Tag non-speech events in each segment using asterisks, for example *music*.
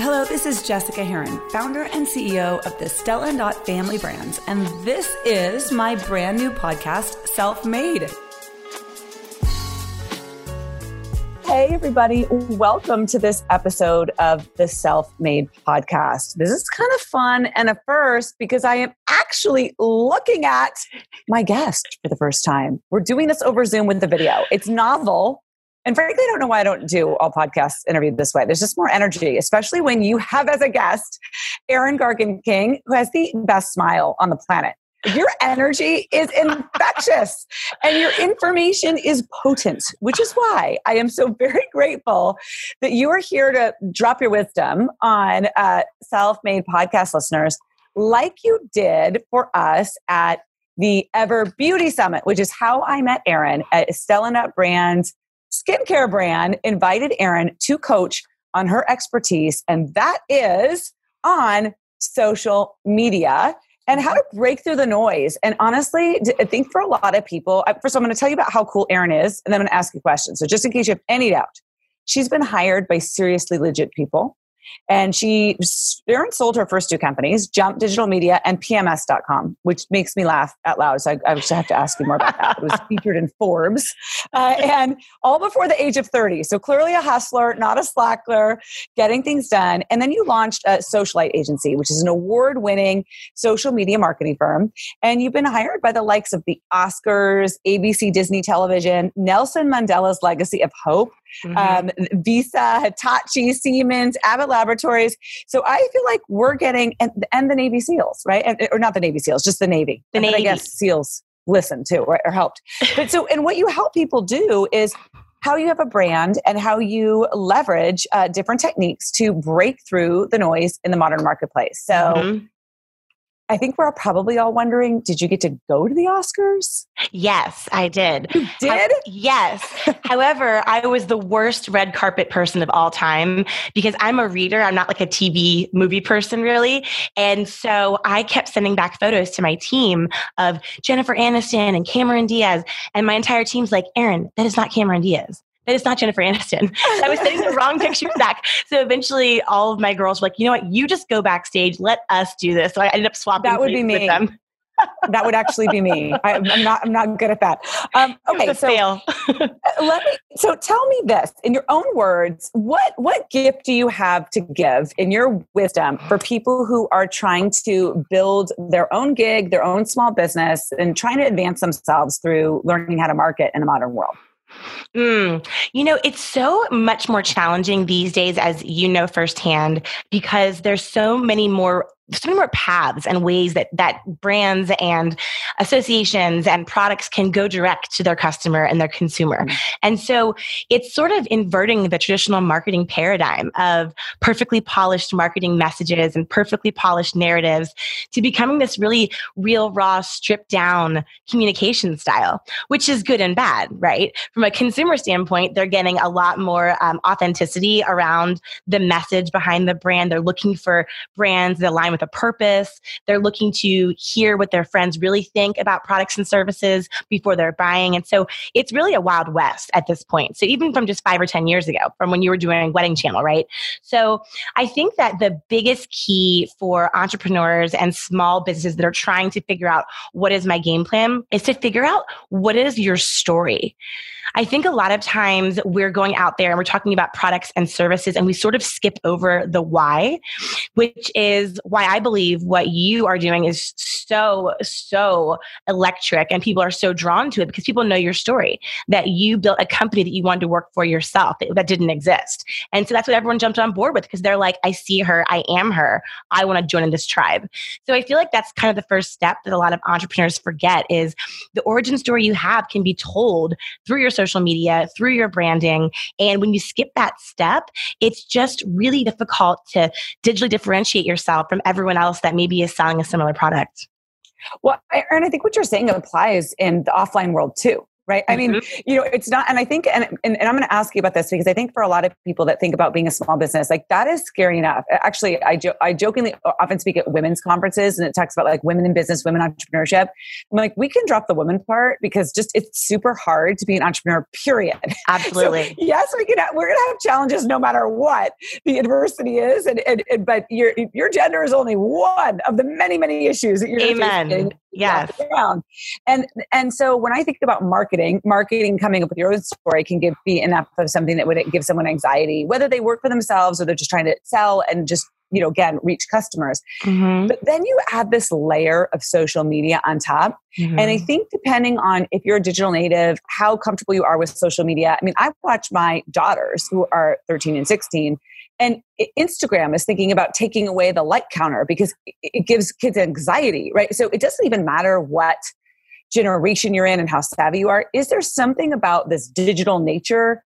Hello, this is Jessica Herrin, founder and CEO of the Stella and Dot family brands, and this is my brand new podcast, Self Made. Hey, everybody. Welcome to this episode of the Self Made podcast. This is kind of fun and a first because I am actually looking at my guest for the first time. We're doing this over Zoom with the video. It's novel. And frankly, I don't know why I don't do all podcasts interviewed this way. There's just more energy, especially when you have as a guest Erin Gargan King, who has the best smile on the planet. Your energy is infectious and your information is potent, which is why I am so very grateful that you are here to drop your wisdom on uh, self made podcast listeners, like you did for us at the Ever Beauty Summit, which is how I met Erin at Stella and Dot Brands skincare brand invited Erin to coach on her expertise, and that is on social media and how to mm-hmm. break through the noise. And honestly, I think for a lot of people, first I'm going to tell you about how cool Erin is, and then I'm going to ask you questions. So just in case you have any doubt, she's been hired by seriously legit people. And she, Erin sold her first two companies, Jump Digital Media and PMS.com, which makes me laugh out loud. So I, I have to ask you more about that. It was featured in Forbes uh, and all before the age of 30. So clearly a hustler, not a slacker, getting things done. And then you launched a Socialite Agency, which is an award winning social media marketing firm. And you've been hired by the likes of the Oscars, ABC Disney Television, Nelson Mandela's Legacy of Hope, mm-hmm. um, Visa, Hitachi, Siemens, Abbott Laboratories. So I feel like we're getting and, and the Navy SEALs, right? And, or not the Navy SEALs, just the Navy. The Navy. I guess SEALs listen to right? Or helped. But so, and what you help people do is how you have a brand and how you leverage uh, different techniques to break through the noise in the modern marketplace. So, mm-hmm. I think we're probably all wondering did you get to go to the Oscars? Yes, I did. You did? I, yes. *laughs* However, I was the worst red carpet person of all time because I'm a reader. I'm not like a TV movie person, really. And so I kept sending back photos to my team of Jennifer Aniston and Cameron Diaz. And my entire team's like, Erin, that is not Cameron Diaz that is not Jennifer Aniston. *laughs* I was sending the wrong pictures back. So eventually all of my girls were like, you know what, you just go backstage, let us do this. So I ended up swapping that would be me. them. that would actually be me. *laughs* I, am not. I'm not good at that. Um, okay, so fail. *laughs* let me. So tell me this in your own words. What what gift do you have to give in your wisdom for people who are trying to build their own gig, their own small business, and trying to advance themselves through learning how to market in a modern world? Mm. You know, it's so much more challenging these days, as you know firsthand, because there's so many more so many more paths and ways that that brands and associations and products can go direct to their customer and their consumer. Mm-hmm. And so it's sort of inverting the traditional marketing paradigm of perfectly polished marketing messages and perfectly polished narratives to becoming this really real raw stripped down communication style, which is good and bad, right? From a consumer standpoint, they're getting a lot more um, authenticity around the message behind the brand. They're looking for brands that align with with a purpose. They're looking to hear what their friends really think about products and services before they're buying. And so it's really a wild west at this point. So even from just five or 10 years ago, from when you were doing Wedding Channel, right? So I think that the biggest key for entrepreneurs and small businesses that are trying to figure out what is my game plan is to figure out what is your story. I think a lot of times we're going out there and we're talking about products and services and we sort of skip over the why, which is why I believe what you are doing is so, so electric and people are so drawn to it because people know your story that you built a company that you wanted to work for yourself that, didn't exist. And so that's what everyone jumped on board with because they're like, I see her, I am her, I want to join in this tribe. So I feel like that's kind of the first step that a lot of entrepreneurs forget is the origin story you have can be told through your social media, through your branding. And when you skip that step, it's just really difficult to digitally differentiate yourself from everyone else that maybe is selling a similar product. Well, and I think what you're saying applies in the offline world too right? I mean, mm-hmm. you know, it's not, and I think, and, and, and I'm going to ask you about this because I think for a lot of people that think about being a small business, like that is scary enough. Actually, I, jo- I jokingly often speak at women's conferences and it talks about like women in business, women entrepreneurship. I'm like, we can drop the woman part because just it's super hard to be an entrepreneur, period. *laughs* Absolutely. so, yes, we can, have, we're going to have challenges no matter what the adversity is. And, and, and, but your, your gender is only one of the many, many issues that you're Amen. Yes. And, and so when I think about marketing, marketing coming up with your own story can give be enough of something that would give someone anxiety, whether they work for themselves or they're just trying to sell and just you know again reach customers mm-hmm. but then you add this layer of social media on top mm-hmm. and i think depending on if you're a digital native how comfortable you are with social media i mean i watch my daughters who are 13 and 16 and instagram is thinking about taking away the like counter because it gives kids anxiety right so it doesn't even matter what generation you're in and how savvy you are. Is there something about this digital nature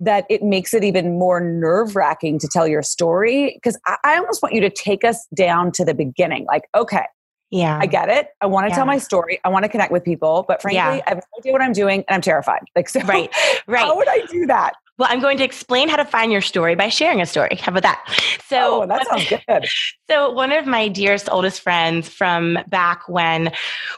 that it makes it even more nerve wracking to tell your story? Because I, I, almost want you to take us down to the beginning. Like, okay, yeah, I get it. I want to yeah. tell my story. I want to connect with people, but frankly, yeah. I have no idea what I'm doing, and I'm terrified. Like, so right, *laughs* right. How would I do that? Well, I'm going to explain how to find your story by sharing a story. How about that? So, oh, that sounds good. *laughs* So, one of my dearest, oldest friends from back when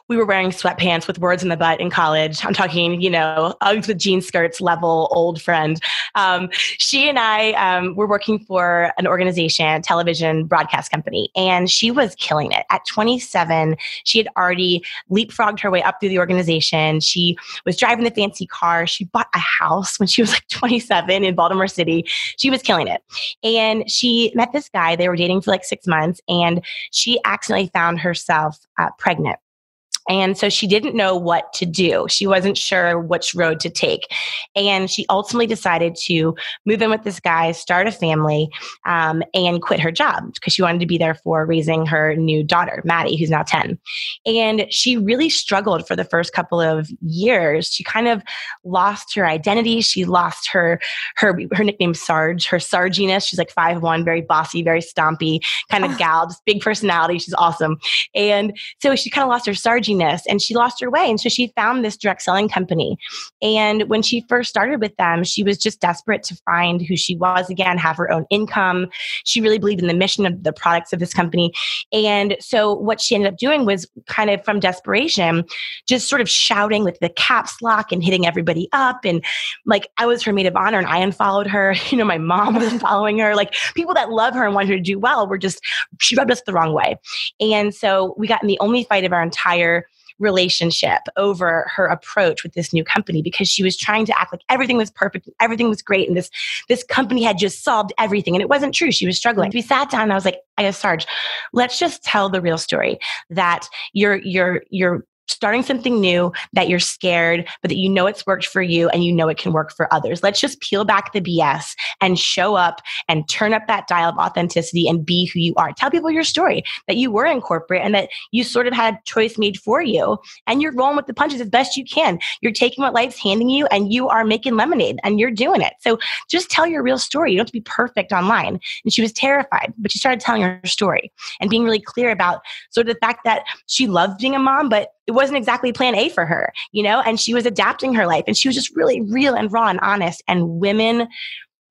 we were wearing sweatpants with words in the butt in college, I'm talking, you know, Uggs with jean skirts level old friend. Um, she and I um, were working for an organization, television broadcast company, and she was killing it. At 27, she had already leapfrogged her way up through the organization. She was driving the fancy car. She bought a house when she was like 27 in Baltimore City. She was killing it. And she met this guy. They were dating for like six months and she accidentally found herself uh, pregnant. And so she didn't know what to do. She wasn't sure which road to take. And she ultimately decided to move in with this guy, start a family, um, and quit her job because she wanted to be there for raising her new daughter, Maddie, who's now 10. And she really struggled for the first couple of years. She kind of lost her identity. She lost her her her nickname Sarge, her Sarginess. She's like five one, very bossy, very stompy, kind of gal, just big personality. She's awesome. And so she kind of lost her Sarginess and she lost her way. And so she found this direct selling company. And when she first started with them, she was just desperate to find who she was again, have her own income. She really believed in the mission of the products of this company. And so what she ended up doing was kind of from desperation, just sort of shouting with the caps lock and hitting everybody up. And like I was her maid of honor and I unfollowed her. *laughs* You know, my mom wasn't *laughs* following her. Like people that love her and want her to do well were just, she rubbed us the wrong way. And so we got in the only fight of our entire relationship over her approach with this new company because she was trying to act like everything was perfect, everything was great, and this this company had just solved everything. And it wasn't true. She was struggling. We sat down and I was like, I guess Sarge, let's just tell the real story that you're you're you're starting something new that you're scared, but that you know it's worked for you and you know it can work for others. Let's just peel back the BS and show up and turn up that dial of authenticity and be who you are. Tell people your story that you were in corporate and that you sort of had choice made for you and you're rolling with the punches as best you can. You're taking what life's handing you and you are making lemonade and you're doing it. So just tell your real story. You don't have to be perfect online. And she was terrified, but she started telling her story and being really clear about sort of the fact that she loved being a mom, but it wasn't exactly plan A for her, you know, and she was adapting her life and she was just really real and raw and honest. And women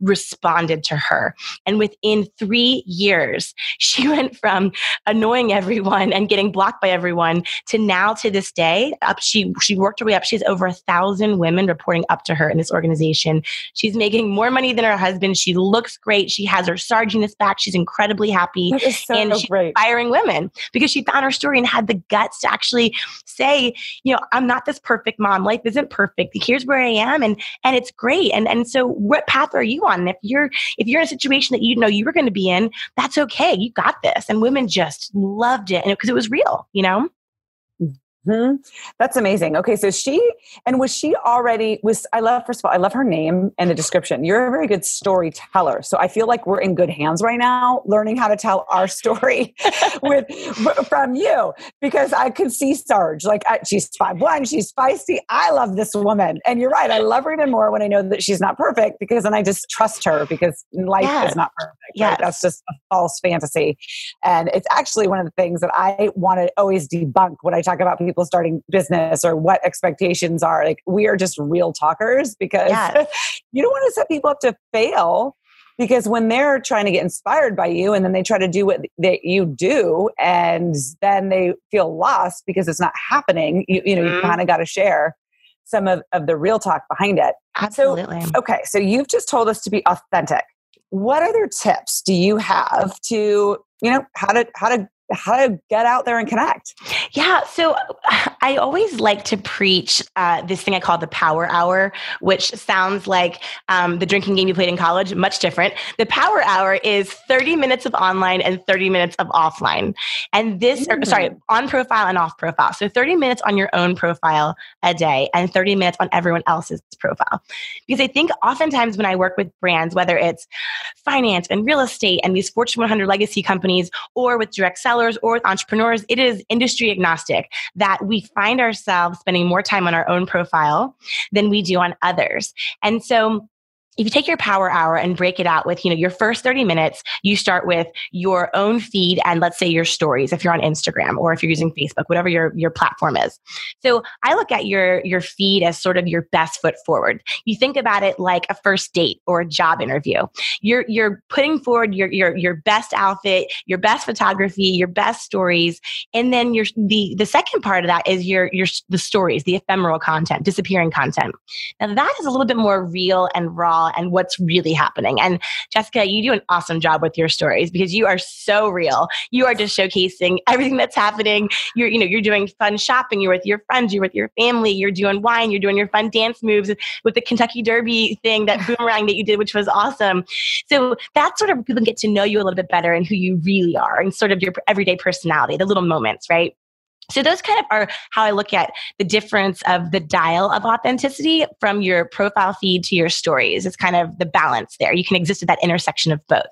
responded to her. And within three years, *laughs* she went from annoying everyone and getting blocked by everyone to now to this day, up she she worked her way up. She has over a thousand women reporting up to her in this organization. She's making more money than her husband. She looks great. She has her Sarginess back. She's incredibly happy. So and she's great. inspiring women because she found her story and had the guts to actually say, you know, I'm not this perfect mom. Life isn't perfect. Here's where I am and and it's great. And and so what path are you on? On. And if you're if you're in a situation that you know you were going to be in, that's okay. You got this. And women just loved it, and because it, it was real, you know. Mm-hmm. That's amazing. Okay, so she and was she already was I love first of all I love her name and the description. You're a very good storyteller, so I feel like we're in good hands right now, learning how to tell our *laughs* story with from you because I can see Sarge like I, she's five one, she's feisty. I love this woman, and you're right. I love her even more when I know that she's not perfect because then I just trust her because life yes. is not perfect. Yeah, right? that's just a false fantasy, and it's actually one of the things that I want to always debunk when I talk about people people starting business or what expectations are. Like we are just real talkers because yes. *laughs* you don't want to set people up to fail because when they're trying to get inspired by you and then they try to do what that you do and then they feel lost because it's not happening you, you know mm-hmm. you kind of got to share some of, of the real talk behind it absolutely so, okay so you've just told us to be authentic what other tips do you have to you know how to how to how to get out there and connect. Yeah. So I always like to preach uh, this thing I call the power hour, which sounds like um, the drinking game you played in college, much different. The power hour is 30 minutes of online and 30 minutes of offline. And this, mm-hmm. or, sorry, mm. on profile and off profile. So 30 minutes on your own profile a day and 30 minutes on everyone else's profile. Because I think oftentimes when I work with brands, whether it's finance and real estate and these Fortune 100 legacy companies or with direct sellers, or with entrepreneurs, it is industry agnostic that we find ourselves spending more time on our own profile than we do on others. And so if you take your power hour and break it out with you know your first 30 minutes you start with your own feed and let's say your stories if you're on instagram or if you're using facebook whatever your, your platform is. So i look at your your feed as sort of your best foot forward. You think about it like a first date or a job interview. You're you're putting forward your your, your best outfit your best photography your best stories and then your the the second part of that is your your the stories the ephemeral content disappearing content. Now that is a little bit more real and raw and what's really happening. And Jessica, you do an awesome job with your stories because you are so real. You are just showcasing everything that's happening. You're, you know, you're doing fun shopping. You're with your friends. You're with your family. You're doing wine. You're doing your fun dance moves with the Kentucky Derby thing, that boomerang that you did, which was awesome. So that's sort of people get to know you a little bit better and who you really are and sort of your everyday personality, the little moments, right? So those kind of are how I look at the difference of the dial of authenticity from your profile feed to your stories. It's kind of the balance there. You can exist at that intersection of both.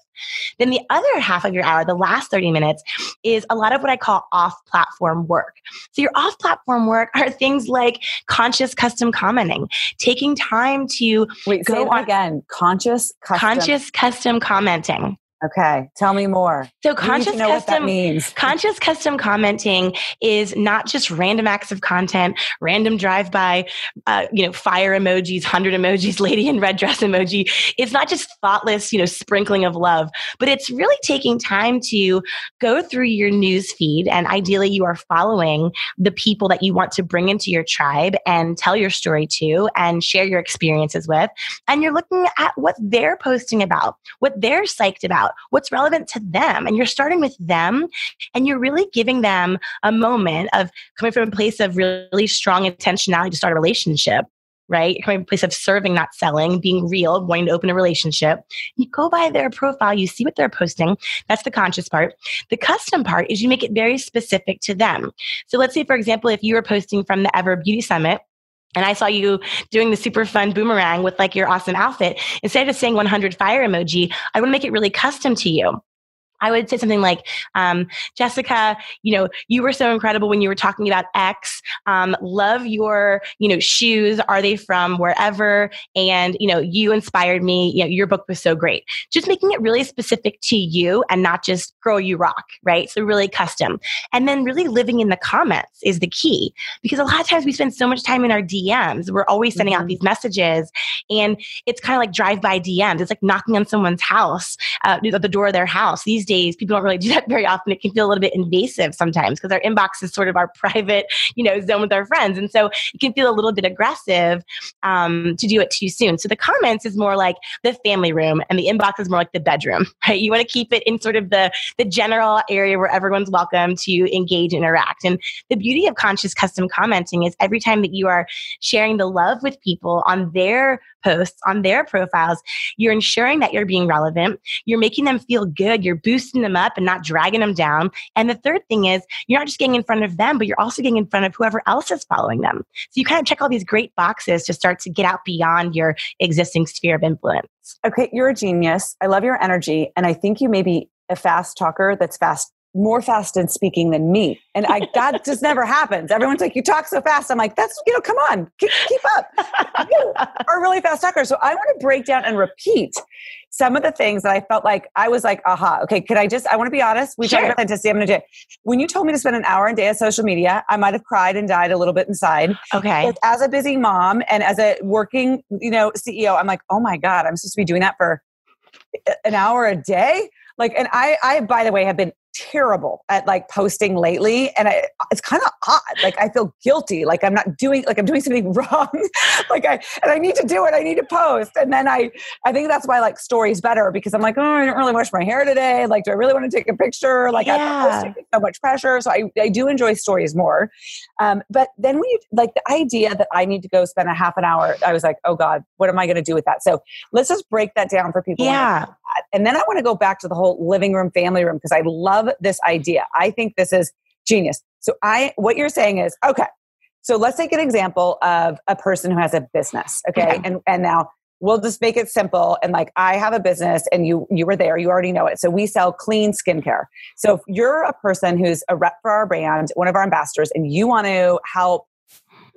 Then the other half of your hour, the last 30 minutes, is a lot of what I call off platform work. So your off platform work are things like conscious custom commenting, taking time to Wait, go on again. Conscious custom. conscious custom commenting. Okay, tell me more. So conscious custom means. conscious custom commenting is not just random acts of content, random drive by, uh, you know, fire emojis, hundred emojis, *laughs* lady in red dress emoji. It's not just thoughtless, you know, sprinkling of love, but it's really taking time to go through your news feed, and ideally, you are following the people that you want to bring into your tribe and tell your story to, and share your experiences with, and you're looking at what they're posting about, what they're psyched about about what's relevant to them. And you're starting with them and you're really giving them a moment of coming from a place of really strong intentionality to start a relationship right? Coming from a place of serving, not selling, being real, wanting to open a relationship. You go by their profile, you see what they're posting. That's the conscious part. The custom part is you make it very specific to them. So let's say, for example, if you were posting from the Ever Beauty Summit, and I saw you doing the super fun boomerang with like your awesome outfit. Instead of saying 100 fire emoji, I want to make it really custom to you. I would say something like, um, Jessica, you know, you were so incredible when you were talking about X. Um, love your, you know, shoes. Are they from wherever? And, you know, you inspired me. You know, your book was so great. Just making it really specific to you and not just girl, you rock, right? So really custom. And then really living in the comments is the key because a lot of times we spend so much time in our DMs. We're always sending mm-hmm. out these messages and it's kind of like drive by DMs. It's like knocking on someone's house, uh, at the door of their house. These days, people don't really do that very often. It can feel a little bit invasive sometimes because our inbox is sort of our *laughs* private, you know, zone with our friends. And so it can feel a little bit aggressive um, to do it too soon. So the comments is more like the family room and the inbox is more like the bedroom, *laughs* right? You want to keep it in sort of the, the general area where everyone's welcome to engage, interact. And the beauty of conscious custom commenting is every time that you are sharing the love with people on their posts, on their profiles, you're ensuring that you're being relevant. You're making them feel good. You're boosting them up and not dragging them down. And the third thing is you're not just getting in front of them, but you're also getting in front of whoever else is following them. So you kind of check all these great boxes to start to get out beyond your existing sphere of influence. Okay, you're a genius. I love your energy. And I think you may be a fast talker that's fast more fast in speaking than me. And I that *laughs* just never happens. Everyone's like, you talk so fast. I'm like, that's, you know, come on, keep, keep up. You are really fast talker. So I want to break down and repeat some of the things that I felt like I was like, aha, okay, could I just, I want to be honest. We sure. talked about authenticity. I'm going to do it. When you told me to spend an hour a day on social media, I might have cried and died a little bit inside. Okay. But as a busy mom and as a working, you know, CEO, I'm like, oh my God, I'm supposed to be doing that for an hour a day like and i i by the way have been terrible at like posting lately and I, it's kind of odd like i feel guilty like i'm not doing like i'm doing something *laughs* wrong like i and i need to do it i need to post and then i i think that's why like stories better because i'm like oh i don't really wash my hair today like do i really want to take a picture? Like yeah. i'm so much pressure so i, I do enjoy stories more um, but then when you like the idea that i need to go spend a half an hour i was like oh god what am i going to do with that? So let's just break that down for people yeah. and then i want to go back to the whole living room family room because i love love this idea. I think this is genius. So I what you're saying is okay. So let's take an example of a person who has a business, okay? okay. And and now we'll just make it simple and like I have a business and you you were there, you already know it. So we sell clean skincare. So if you're a person who's a rep for our brand, one of our ambassadors and you want to help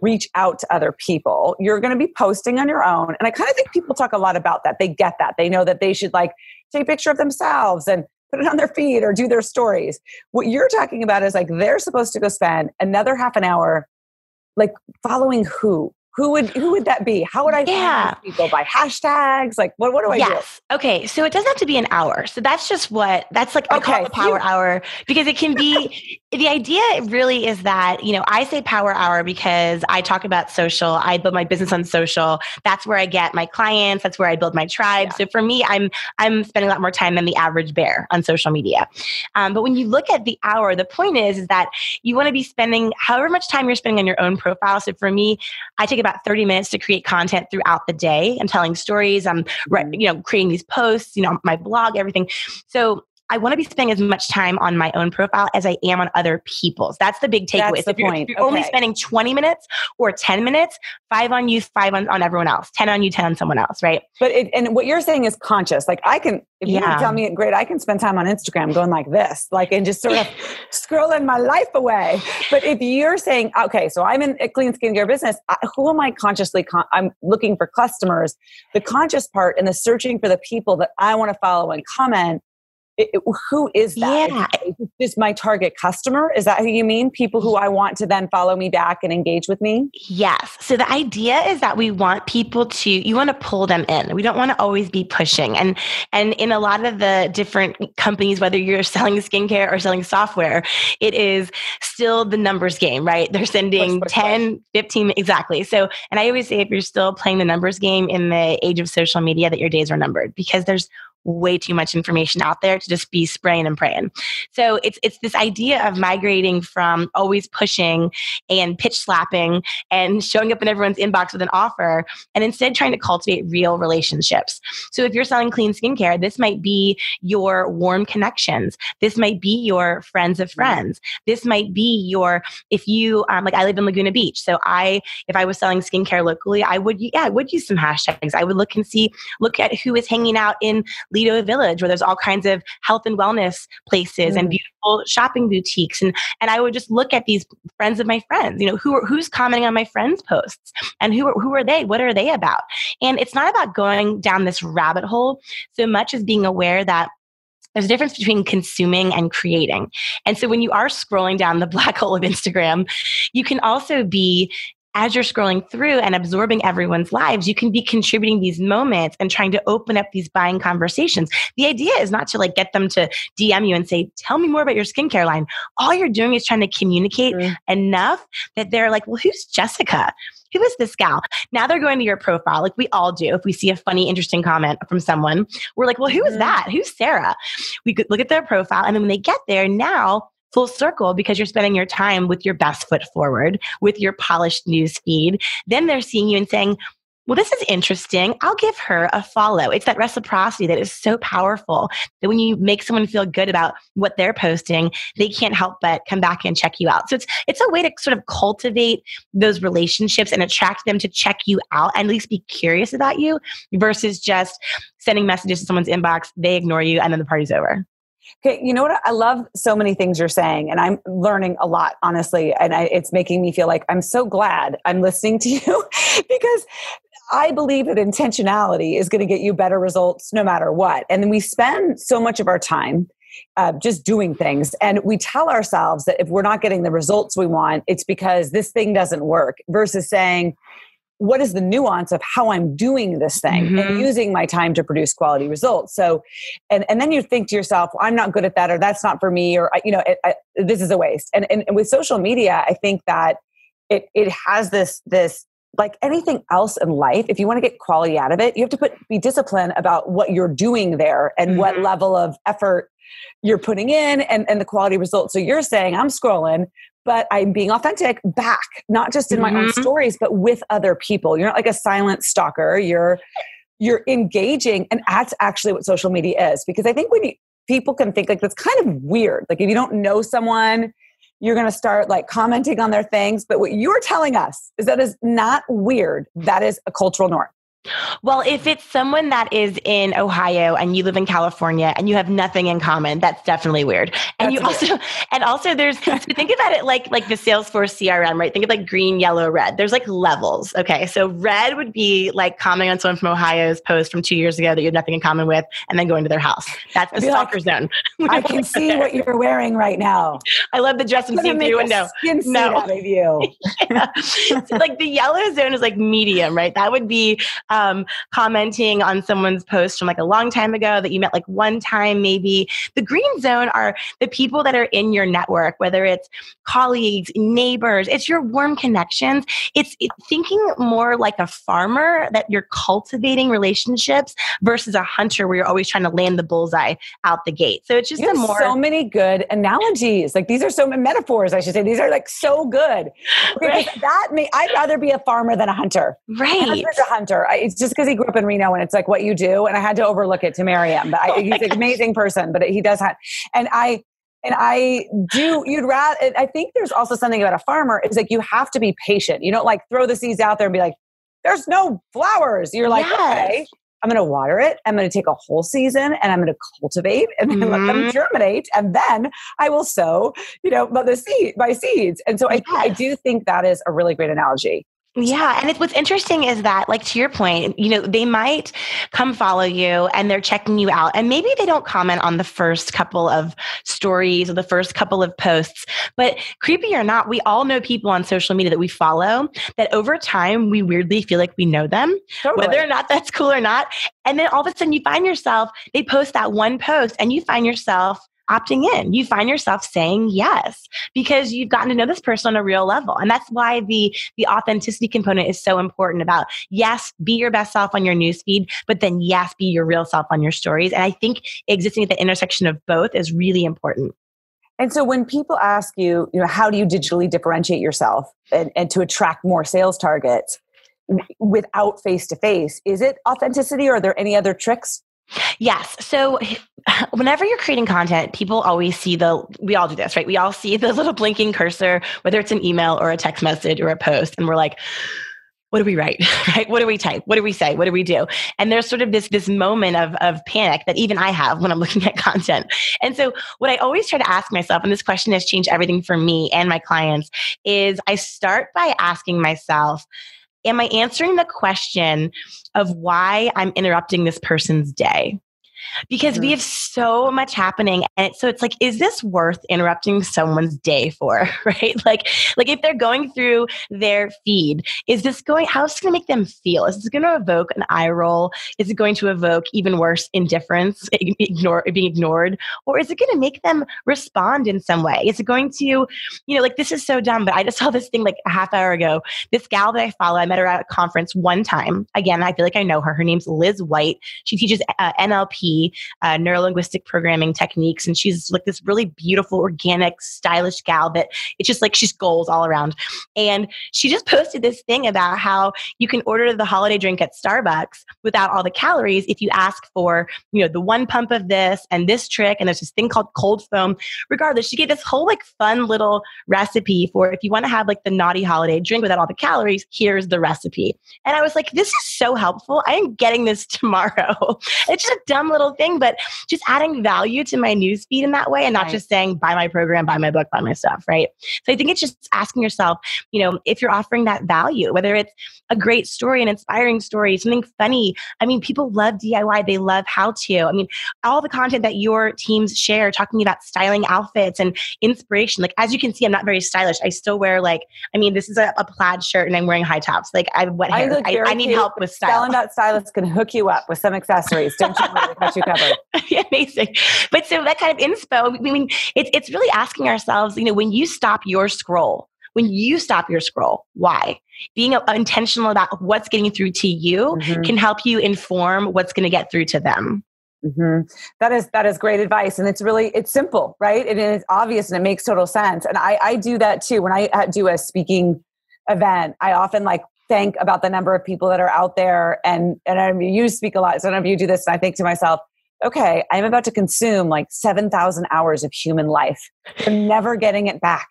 reach out to other people. You're going to be posting on your own. And I kind of think people talk a lot about that. They get that. They know that they should like take a picture of themselves and put it on their feed or do their stories. What you're talking about is like they're supposed to go spend another half an hour like following who? Who would who would that be? How would I yeah. find people by hashtags? Like what what do I yes. do? Okay, so it doesn't have to be an hour. So that's just what that's like okay. I call it power you, hour because it can be *laughs* the idea really is that, you know, I say power hour because I talk about social, I build my business on social. That's where I get my clients, that's where I build my tribe. Yeah. So for me, I'm I'm spending a lot more time than the average bear on social media. Um, but when you look at the hour, the point is, is that you want to be spending however much time you're spending on your own profile. So for me, I take about 30 minutes to create content throughout the day. I'm telling stories. I'm, mm-hmm. you know, creating these posts, you know, my blog, everything. So I want to be spending as much time on my own profile as I am on other people's. That's the big takeaway. That's the if you're, point. If you're okay. only spending 20 minutes or 10 minutes, five on you, five on, on everyone else, 10 on you, 10 on someone else, right? But it, and what you're saying is conscious. Like I can, if yeah. you tell me great, I can spend time on Instagram going like this, like and just sort of *laughs* scrolling my life away. But if you're saying, okay, so I'm in a clean skincare business, I, who am I consciously? Con- I'm looking for customers. The conscious part and the searching for the people that I want to follow and comment it, it, who is that? Yeah. Is this my target customer? Is that who you mean? People who I want to then follow me back and engage with me? Yes. So the idea is that we want people to you want to pull them in. We don't want to always be pushing. And and in a lot of the different companies whether you're *laughs* selling skincare or selling software, it is still the numbers game, right? They're sending push, push, 10, 15 exactly. So and I always say if you're still playing the numbers game in the age of social media that your days are numbered because there's way too much information out there to just be spraying and praying. So it's it's this idea of migrating from always pushing and pitch slapping and showing up in everyone's inbox with an offer and instead trying to cultivate real relationships. So if you're selling clean skincare, this might be your warm connections. This might be your friends of friends. This might be your if you um, like I live in Laguna Beach, so I if I was selling skincare locally, I would yeah I would use some hashtags. I would look and see look at who is hanging out in Lido Village, where there's all kinds of health and wellness places mm. and beautiful shopping boutiques. And and I would just look at these friends of my friends. You know, who are, who's commenting on my friends' posts and who are, who are they? What are they about? And it's not about going down this rabbit hole so much as being aware that there's a difference between consuming and creating. And so when you are scrolling down the black hole of Instagram, you can also be as you're scrolling through and absorbing everyone's lives, you can be contributing these moments and trying to open up these buying conversations. The idea is not to like get them to DM you and say, tell me more about your skincare line. All you're doing is trying to communicate mm. enough that they're like, well, who's Jessica? Who is this gal? Now they're going to your profile, like we all do. If we see a funny, interesting comment from someone, we're like, well, who is mm. that? Who's Sarah? We could look at their profile. And then when they get there, now full circle because you're spending your time with your best foot forward, with your polished news feed. Then they're seeing you and saying, well, this is interesting. I'll give her a follow. It's that reciprocity that is so powerful that when you make someone feel good about what they're posting, they can't help but come back and check you out. So it's it's a way to sort of cultivate those relationships and attract them to check you out and at least be curious about you versus just sending messages to someone's inbox, they ignore you, and then the party's over. Okay, you know what? I love so many things you're saying, and I'm learning a lot, honestly. And I, it's making me feel like I'm so glad I'm listening to *laughs* you because I believe that intentionality is going to get you better results no matter what. And we spend so much of our time uh, just doing things. And we tell ourselves that if we're not getting the results we want, it's because this thing doesn't work, versus saying, what is the nuance of how I'm doing this thing mm-hmm. and using my time to produce quality results. So, and, and then you think to yourself, well, I'm not good at that, or that's not for me, or, you know, it, I, this is a waste. And, and, and with social media, I think that it, it has this, this, like anything else in life, if you want to get quality out of it, you have to put, be disciplined about what you're doing there and mm-hmm. what level of effort you're putting in and, and the quality results. So you're saying, I'm scrolling, but I'm being authentic back, not just in mm-hmm. my own mm-hmm. stories, but with other people. You're not like a silent stalker. You're you're engaging, and that's actually what social media is. Because I think when you, people can think like that's kind of weird. Like if you don't know someone, you're going to start like commenting on their things. But what you're telling us is that is not weird. That is a cultural norm. Well, if it's someone that is in Ohio and you live in California and you have nothing in common, that's definitely weird. And that's you weird. also *laughs* and also there's *laughs* so think about it like like the Salesforce CRM, right? Think of like green, yellow, red. There's like levels. Okay. So red would be like commenting on someone from Ohio's post from two years ago that you have nothing in common with and then going to their house. That's the stalker like, zone. *laughs* I can see what you're wearing right now. I love the dress I'm seeing through window. no. out of you. yeah. so like the yellow zone is like medium, right? That would be um, Um, commenting on someone's post from like a long time ago that you met like one time, maybe. The green zone are the people that are in your network, whether it's colleagues, neighbors, it's your warm connections. It's, it's thinking more like a farmer that you're cultivating relationships versus a hunter where you're always trying to land the bullseye out the gate. So it's just you a more so many good analogies. Like these are so many metaphors, I should say. These are like so good. *laughs* Right. That may I'd rather be a farmer than a hunter. Right. a hunter. I, it's just because he grew up in Reno and it's like what you do. And I had to overlook it to marry him. But I, oh he's an amazing person, but he does have, and I, and I do, you'd rather, I think there's also something about a farmer is like you have to be patient. You don't like throw the seeds out there and be like, there's no flowers. You're like, yes. okay, I'm going to water it. I'm going to take a whole season and I'm going to cultivate and then mm-hmm. let them mm-hmm. germinate. And then I will sow, you know, the seed, my seeds. And so yes. I, I do think that is a really great analogy. Yeah. And what's interesting is that, like, to your point, you know, they might come follow you and they're checking you out. And maybe they don't comment on the first couple of stories or the first couple of posts. But creepy or not, we all know people on social media that we follow that over time we weirdly feel like we know them, totally. whether or not that's cool or not. And then all of a sudden you find yourself, they post that one post and you find yourself opting in. You find yourself saying yes because you've gotten to know this person on a real level. And that's why the the authenticity component is so important about yes, be your best self on your newsfeed, but then yes, be your real self on your stories. And I think existing at the intersection of both is really important. And so when people ask you, you know, how do you digitally differentiate yourself and, and to attract more sales targets without face to face, is it authenticity or are there any other tricks? Yes. So *laughs* whenever you're creating content, people always see the, we all do this, right? We all see the little blinking cursor, whether it's an email or a text message or a post, and we're like, what do we write? *laughs* Right? What do we type? What do we say? What do we do? And there's sort of this this moment of of panic that even i have when i'm *laughs* looking at content. And so what i always try to ask myself and this question has changed everything for me and my clients is i start by asking myself am I answering the question of why I'm interrupting this person's day? Because mm-hmm. we have so much happening and so it's like is this worth interrupting someone's day for *laughs* right? Like like if they're going through their feed is this going how's this going to make them feel? Is this going to evoke an eye roll? Is it going to evoke even worse indifference *laughs* ignore being ignored? Or is it going to make them respond in some way? Is it going to you know like this is so dumb but i just saw this thing like a half hour ago. This gal that i follow i met her at a conference one time. Again i feel like i know her. Her name's liz white. She teaches uh, nlp uh, neurolinguistic programming techniques. And she's like this really beautiful, organic, stylish gal that it's just like she's goals all around. And she just posted this thing about how you can order the holiday drink at Starbucks without all the calories if you ask for, you know, the one pump of this and this trick. And there's this thing called cold foam. Regardless, she gave this whole like fun little recipe for if you want to have like the naughty holiday drink without all the calories, here's the recipe. And I was like, this is so helpful. I am getting this *laughs* tomorrow. it's just a dumb little thing, but just adding value to my newsfeed in that way and not right. just saying, buy my program, buy my book, buy my stuff, right? So I think it's just asking yourself, you know, if you're offering that value, whether it's a great story, an inspiring story, something funny. I mean, people love DIY, they love how to. I mean, all the content that your teams share talking about styling outfits and inspiration. Like, as you can see, I'm not very stylish. I still wear, like, I mean, this is a, a plaid shirt and I'm wearing high tops. Like, I have wet hair. I, I, I need help with style. Selling stylist can hook you up with some accessories. Don't you worry, got you covered. Amazing. But so that kind of inspo, I mean, it's, it's really asking ourselves, you know, when you stop your scroll, when you stop your scroll, why? Being intentional about what's getting through to you mm-hmm. can help you inform what's going to get through to them. Mm-hmm. That is that is great advice, and it's really it's simple, right? And it's obvious, and it makes total sense. And I I do that too when I do a speaking event. I often like think about the number of people that are out there, and and I mean, you speak a lot. So I don't know if you do this, and I think to myself, okay, I'm about to consume like seven thousand hours of human life. I'm never getting it back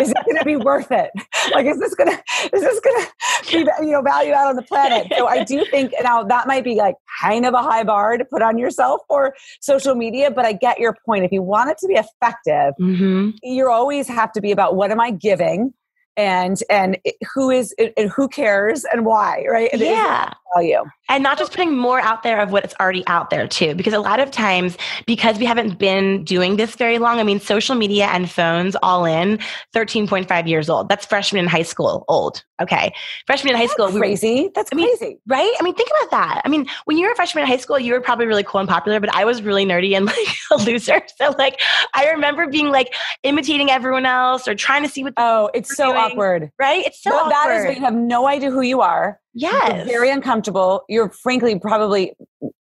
is it going to be worth it? *laughs* Like, is this going to is this going to be you know value out on the planet? So I do think now that might be like kind of a high bar to put on yourself for social media, but I get your point. If you want it to be effective, mm-hmm. you always have to be about what am I giving and and who is and who cares and why right? And yeah. value. And not just putting more out there of what's already out there too because a lot of times because we haven't been doing this very long i mean social media and phones all in 13.5 years old. That's freshman in high school old okay? Freshman in high school crazy. We that's I mean, crazy. right? I mean think about that. I mean when you were a freshman in high school you were probably really cool and popular but i was really nerdy and *laughs* like a loser. So like i remember being like imitating everyone else or trying to see what oh it's so awkward. Right? It's so awkward. that is you have no idea who you are Yes. You're very uncomfortable. You're frankly probably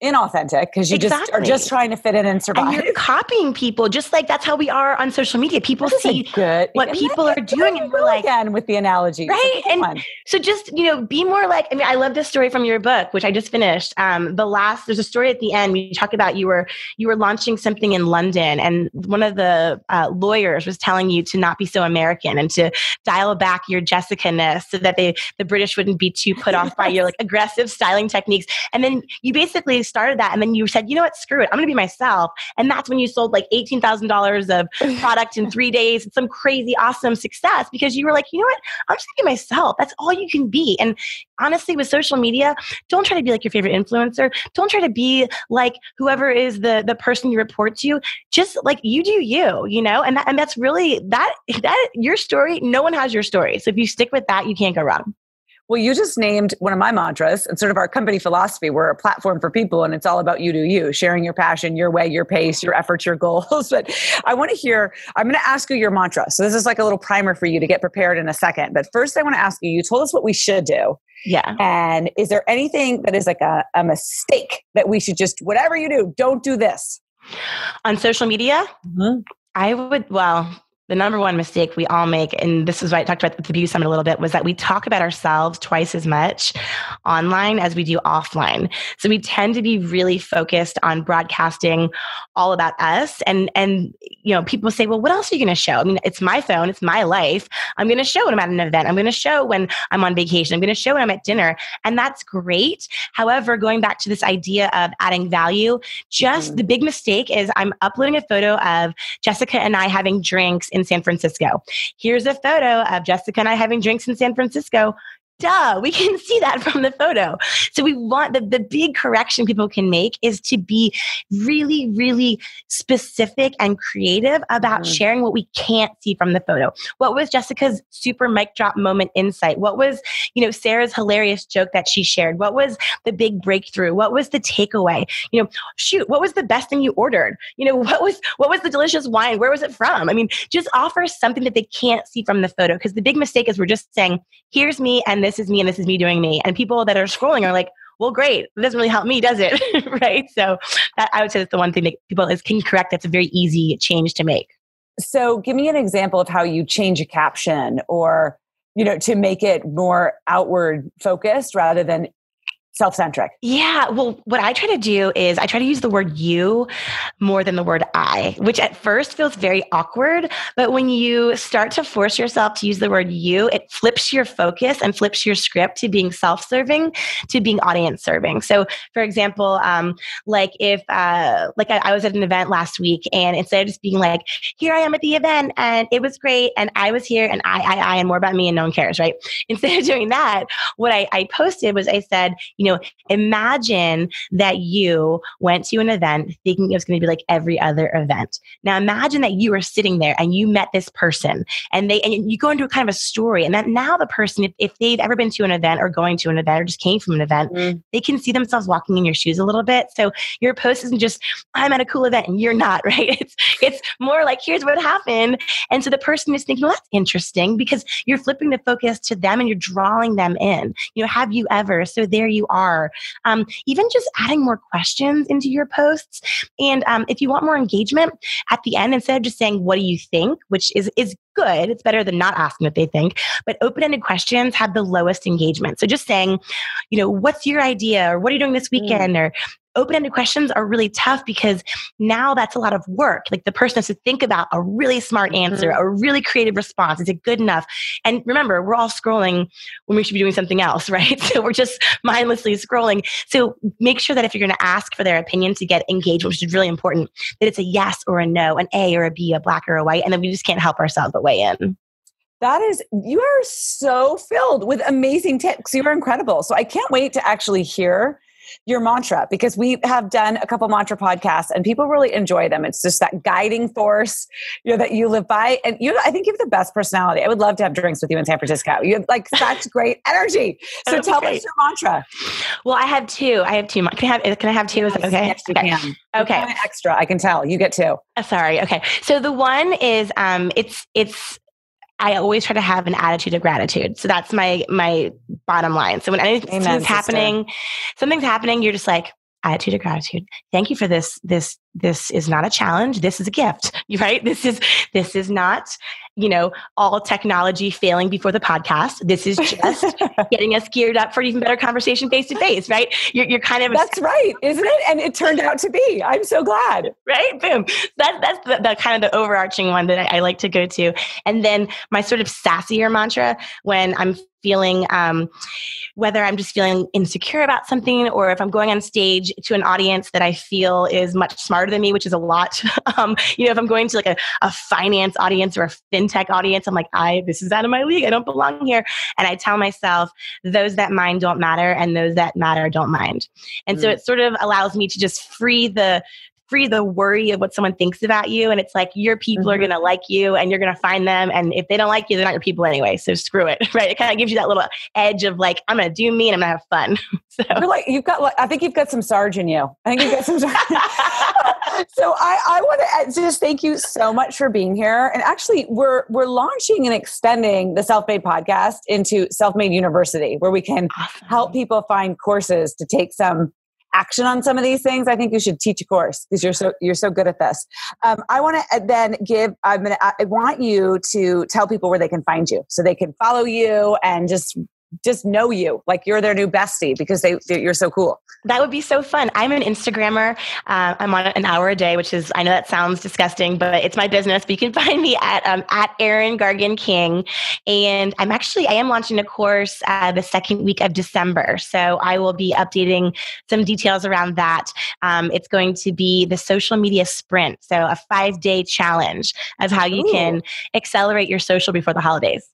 inauthentic because you exactly. just are just trying to fit in and survive. And you're copying people, just like that's how we are on social media. People see good. what people are doing, and we're like, again with the analogy, right? And one. so just you know, be more like. I mean, I love this story from your book, which I just finished. Um, the last there's a story at the end. We talk about you were you were launching something in London, and one of the uh, lawyers was telling you to not be so American and to dial back your Jessica ness so that they the British wouldn't be too put off by your like aggressive styling techniques. And then you basically started that and then you said, you know what, screw it. I'm gonna be myself. And that's when you sold like eighteen thousand dollars of *laughs* product in three days and some crazy awesome success because you were like, you know what, I'm just gonna be myself. That's all you can be. And honestly, with social media, don't try to be like your favorite influencer. Don't try to be like whoever is the the person you report to. Just like you do you, you know? And that, and that's really that that your story, no one has your story. So if you stick with that, you can't go wrong. Well, you just named one of my mantras and sort of our company philosophy. We're a platform for people and it's all about you do you, sharing your passion, your way, your pace, your efforts, your goals. *laughs* but I want to hear, I'm going to ask you your mantra. So this is like a little primer for you to get prepared in a second. But first, I want to ask you, you told us what we should do. Yeah. And is there anything that is like a, a mistake that we should just, whatever you do, don't do this? On social media? Mm-hmm. I would, well, the number one mistake we all make, and this is why I talked about the Beauty Summit a little bit, was that we talk about ourselves twice as much online as we do offline. So we tend to be really focused on broadcasting all about us. And and you know, people say, well, what else are you going to show? I mean, it's my phone, it's my life. I'm going to show when I'm at an event. I'm going to show when I'm on vacation. I'm going to show when I'm at dinner, and that's great. However, going back to this idea of adding value, just mm-hmm. the big mistake is I'm uploading a photo of Jessica and I having drinks in San Francisco. Here's a photo of Jessica and I having drinks in San Francisco duh, we can *laughs* see that from the photo. So we want the, the big correction people can make is to be really, really specific and creative about mm-hmm. sharing what we can't see from the photo. What was Jessica's super mic drop moment insight? What was, you know, Sarah's hilarious joke that she shared? What was the big breakthrough? What was the takeaway? You know, shoot, what was the best thing you ordered? You know, *laughs* what was what was the delicious wine? Where was it from? I mean, just offer something that they can't see from the photo because the big mistake is we're just saying, here's me and this is me and this is me doing me. And people that are scrolling are like, well, great. It doesn't really help me, does it? *laughs* right. So that, I would say that's the one thing that people is can correct. That's a very easy change to make. So give me an example of how you change a caption or, you know, to make it more outward focused rather than self centric? Yeah. Well, what I try to do is I try to use the word you more than the word I, which at first feels very awkward. But when you start to force yourself to use the word you, it flips your focus and flips your script to being self serving to being audience serving. So, for example, um, like if, uh, like I, I was at an event last week and instead of just being like, here I am at the event and it was great and I was here and I, I, I, and more about me and no one cares, right? *laughs* Instead of doing that, what I, I posted was I said, you know, imagine that you went to an event thinking it was going to be like every other event. Now imagine that you were sitting there and you met this person and they and you go into a kind of a story and that now the person, if, if they've ever been to an event or going to an event or just came from an event, mm. they can see themselves walking in your shoes a little bit. So your post isn't just I'm at a cool event and you're not, *laughs* right? It's it's more like here's what happened. And so the person is thinking, well, that's interesting because you're flipping the focus to them and you're drawing them in. You know, have you ever? So there you are. Um, even just adding more questions into your posts. And um, if you want more engagement at the end, instead of just saying, what do you think, which is, is good. It's better than not asking what they think. But open ended questions have the lowest engagement. So just saying, you know, what's your idea or what are you doing this mm. weekend mm. or open ended questions are really tough because now that's a lot of work. Like the person has to think about a really smart answer, mm-hmm. a really creative response. Is it good enough? And remember, we're all scrolling when we should be doing something else, *laughs* right? So we're just mindlessly scrolling. So make sure that if you're going to ask for their opinion to get engagement, which is really important, that it's a yes or a no, an A or a B, a black or a white, and then we just can't help ourselves but weigh in. That is, you are so filled with amazing tips. You are incredible. So I can't wait to actually hear your mantra because we have done a couple mantra podcasts and people really enjoy them. It's just that guiding force, you know, that you live by. And you, I think you have the best personality. I would love to have drinks with you in San Francisco. You have like such *laughs* great energy. So tell us your mantra. Well, I have two. I have two. Can I have, can I have two? Yes, okay? Yes, you okay. can. Okay. Extra. I can tell. You get two. Uh, sorry. Okay. So the one is, um, it's, it's, I always try to have an attitude of gratitude. So that's my my bottom line. So when anything's Amen, happening, something's happening, you're just like attitude of gratitude. Thank you for this. This this is not a challenge. This is a gift. *laughs* Right? This is this is not you know, all technology failing before the podcast. This is just *laughs* getting us geared up for even better conversation face to face, right? You're, you're kind of that's right, isn't it? And it turned out to be. I'm so glad, right? Boom. That, that's the, the kind of the overarching one that I, I like to go to. And then my sort of sassier mantra when I'm feeling um, whether i'm just feeling insecure about something or if i'm going on stage to an audience that i feel is much smarter than me which is a lot *laughs* um, you know if i'm going to like a, a finance audience or a fintech audience. I'm like i this is out of my league. I don't belong here. And i tell myself those that mind don't matter and those that matter don't mind. And mm. so it sort of allows me to just free the free the worry of what someone thinks about you. And it's like your people mm-hmm. are going to like you and you're going to find them. And if they don't like you, they're not your people anyway. So screw it. *laughs* Right. It kind of gives you that little edge of like, I'm going to do me and I'm going to have fun. *laughs* so you're like, you've got, like, I think you've got some Sarge in you. I think you've got some Sarge. *laughs* so I, I want to just thank you so much for being here. And actually we're, we're launching and extending the self-made podcast into self-made university where we can awesome. help people find courses to take some action on some of these things, I think you should teach a course because you're so you're so good at this. Um, I want to uh, then give. I'm gonna. I want you to tell people where they can find you, so they can follow you and just just know you like you're their new bestie because they you're so cool. That would be so fun. I'm an instagrammer. Uh, i'm on an hour a day which is i know that sounds disgusting but it's my business but you can *laughs* find me at um, at erin gargan king. And i'm actually i am launching a course uh, the second week of december. So i will be updating some details around that. Um, it's going to be the social media sprint. So a five day challenge of how you Ooh. can accelerate your social before the holidays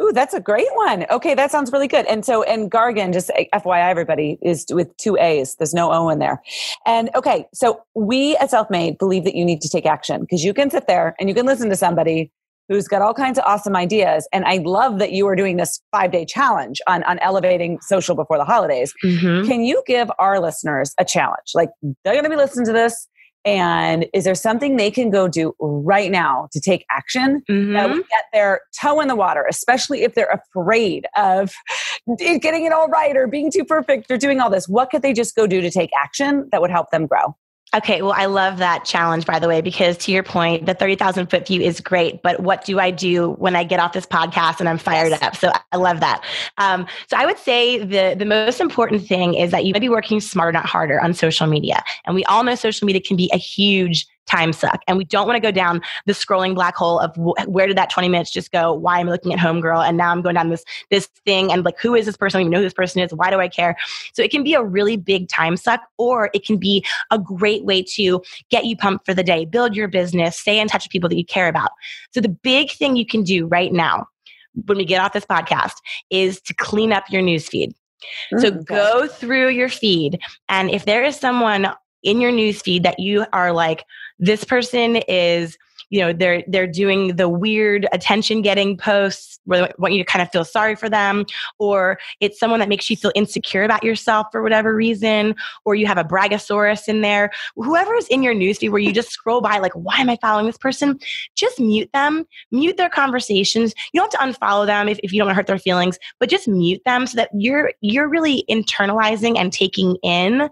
Ooh, that's a great one. Okay, that sounds really good. And so, and Gargan, just FYI, everybody is with two A's. There's no O in there. And okay, so we at Self Made believe that you need to take action because you can sit there and you can listen to somebody who's got all kinds of awesome ideas. And I love that you are doing this five day challenge on, on elevating social before the holidays. Mm-hmm. Can you give our listeners a challenge? Like, they're going to be listening to this and is there something they can go do right now to take action mm-hmm. that will get their toe in the water, especially if they're afraid of *laughs* getting it all right or being too perfect or doing all this? What could they just go do to take action that would help them grow? Okay, well, I love that challenge, by the way, because to your point, the 30,000 foot view is great. But what do I do when I get off this podcast and I'm fired yes. up? So I love that. Um, so I would say the, the most important thing is that you might be working smarter, not harder on social media. And we all know social media can be a huge time suck. And we don't want to go down the scrolling black hole of where did that 20 minutes just go? Why am I looking at Homegirl? And now I'm going down this, this thing and like, who is this person? I don't even know who this person is. Why do I care? So it can be a really big time suck, or it can be a great way to get you pumped for the day, build your business, stay in touch with people that you care about. So the big thing you can do right now when we get off this podcast is to clean up your newsfeed. So mm, go through your feed. And if there is someone in your newsfeed that you are like, this person is you know they're they're doing the weird attention getting posts where they want you to kind of feel sorry for them or it's someone that makes you feel insecure about yourself for whatever reason or you have a bragasaurus in there. Whoever's in your newsfeed where you just scroll by like why am i following this person? Just mute them. Mute their conversations. You don't have to unfollow them if, if you don't want to hurt their feelings but just mute them so that you're you're really internalizing and taking in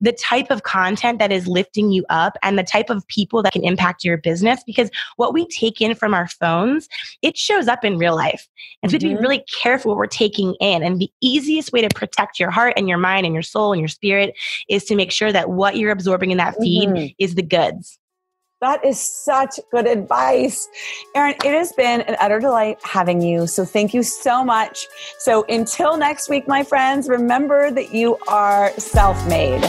the type of content that is lifting you up and the type of people that can impact your business because what we take in from our phones, it shows up in real life. And so mm-hmm. we have to be really careful what we're taking in. And the easiest way to protect your heart and your mind and your soul and your spirit is to make sure that what you're absorbing in that feed mm-hmm. is the goods. That is such good advice. Erin, it has been an utter delight having you. So thank you so much. So until next week, my friends, remember that you are self made.